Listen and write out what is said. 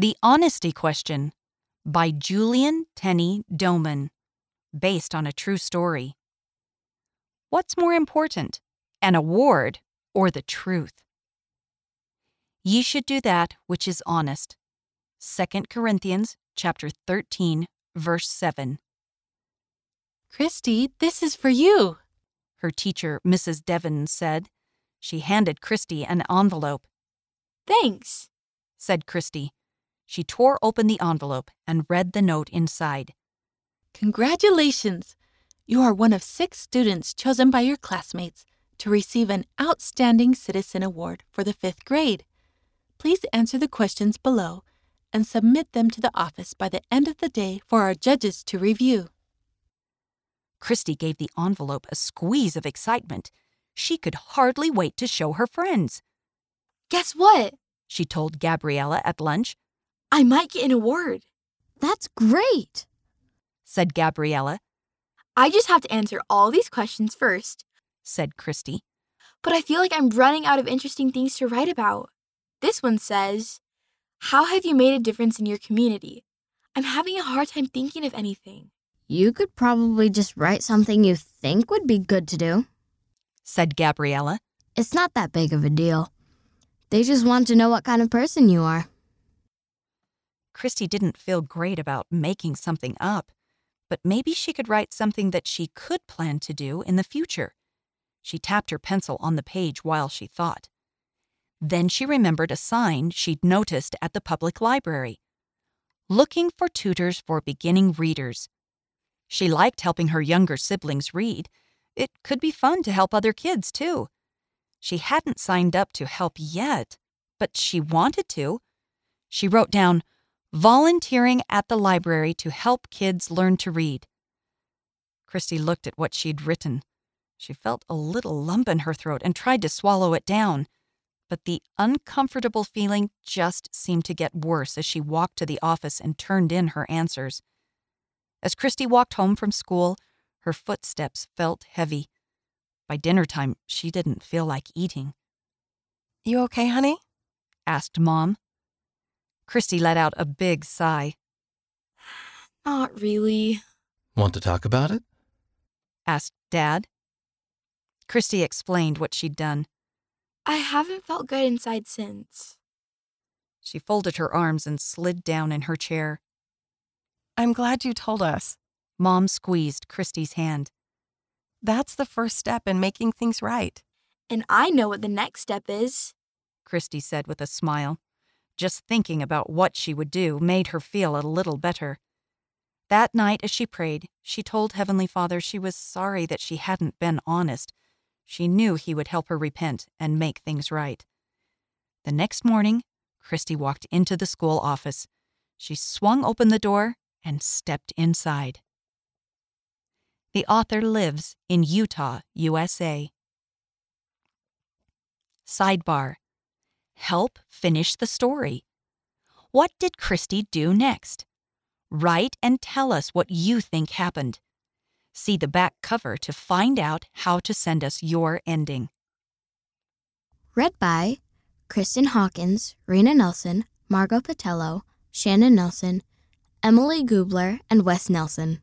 The Honesty Question by Julian Tenney Doman, based on a true story. What's more important, an award or the truth? Ye should do that which is honest. 2 Corinthians chapter 13, verse 7. Christy, this is for you. Her teacher, Mrs. Devon, said. She handed Christy an envelope. Thanks, said Christy. She tore open the envelope and read the note inside. Congratulations! You are one of six students chosen by your classmates to receive an Outstanding Citizen Award for the fifth grade. Please answer the questions below and submit them to the office by the end of the day for our judges to review. Christy gave the envelope a squeeze of excitement. She could hardly wait to show her friends. Guess what? She told Gabriella at lunch. I might get an award. That's great, said Gabriella. I just have to answer all these questions first, said Christy. But I feel like I'm running out of interesting things to write about. This one says, How have you made a difference in your community? I'm having a hard time thinking of anything. You could probably just write something you think would be good to do, said Gabriella. It's not that big of a deal. They just want to know what kind of person you are. Christy didn't feel great about making something up, but maybe she could write something that she could plan to do in the future. She tapped her pencil on the page while she thought. Then she remembered a sign she'd noticed at the public library looking for tutors for beginning readers. She liked helping her younger siblings read. It could be fun to help other kids, too. She hadn't signed up to help yet, but she wanted to. She wrote down, volunteering at the library to help kids learn to read. Christy looked at what she'd written. She felt a little lump in her throat and tried to swallow it down. But the uncomfortable feeling just seemed to get worse as she walked to the office and turned in her answers. As Christy walked home from school, her footsteps felt heavy. By dinner time, she didn't feel like eating. You okay, honey? asked Mom. Christy let out a big sigh. Not really. Want to talk about it? asked Dad. Christy explained what she'd done. I haven't felt good inside since. She folded her arms and slid down in her chair. I'm glad you told us. Mom squeezed Christy's hand. That's the first step in making things right. And I know what the next step is, Christy said with a smile. Just thinking about what she would do made her feel a little better. That night, as she prayed, she told Heavenly Father she was sorry that she hadn't been honest. She knew He would help her repent and make things right. The next morning, Christy walked into the school office. She swung open the door and stepped inside. The author lives in Utah, USA. Sidebar Help finish the story. What did Christy do next? Write and tell us what you think happened. See the back cover to find out how to send us your ending. Read by Kristen Hawkins, Rena Nelson, Margot Patello, Shannon Nelson, Emily Gubler, and Wes Nelson.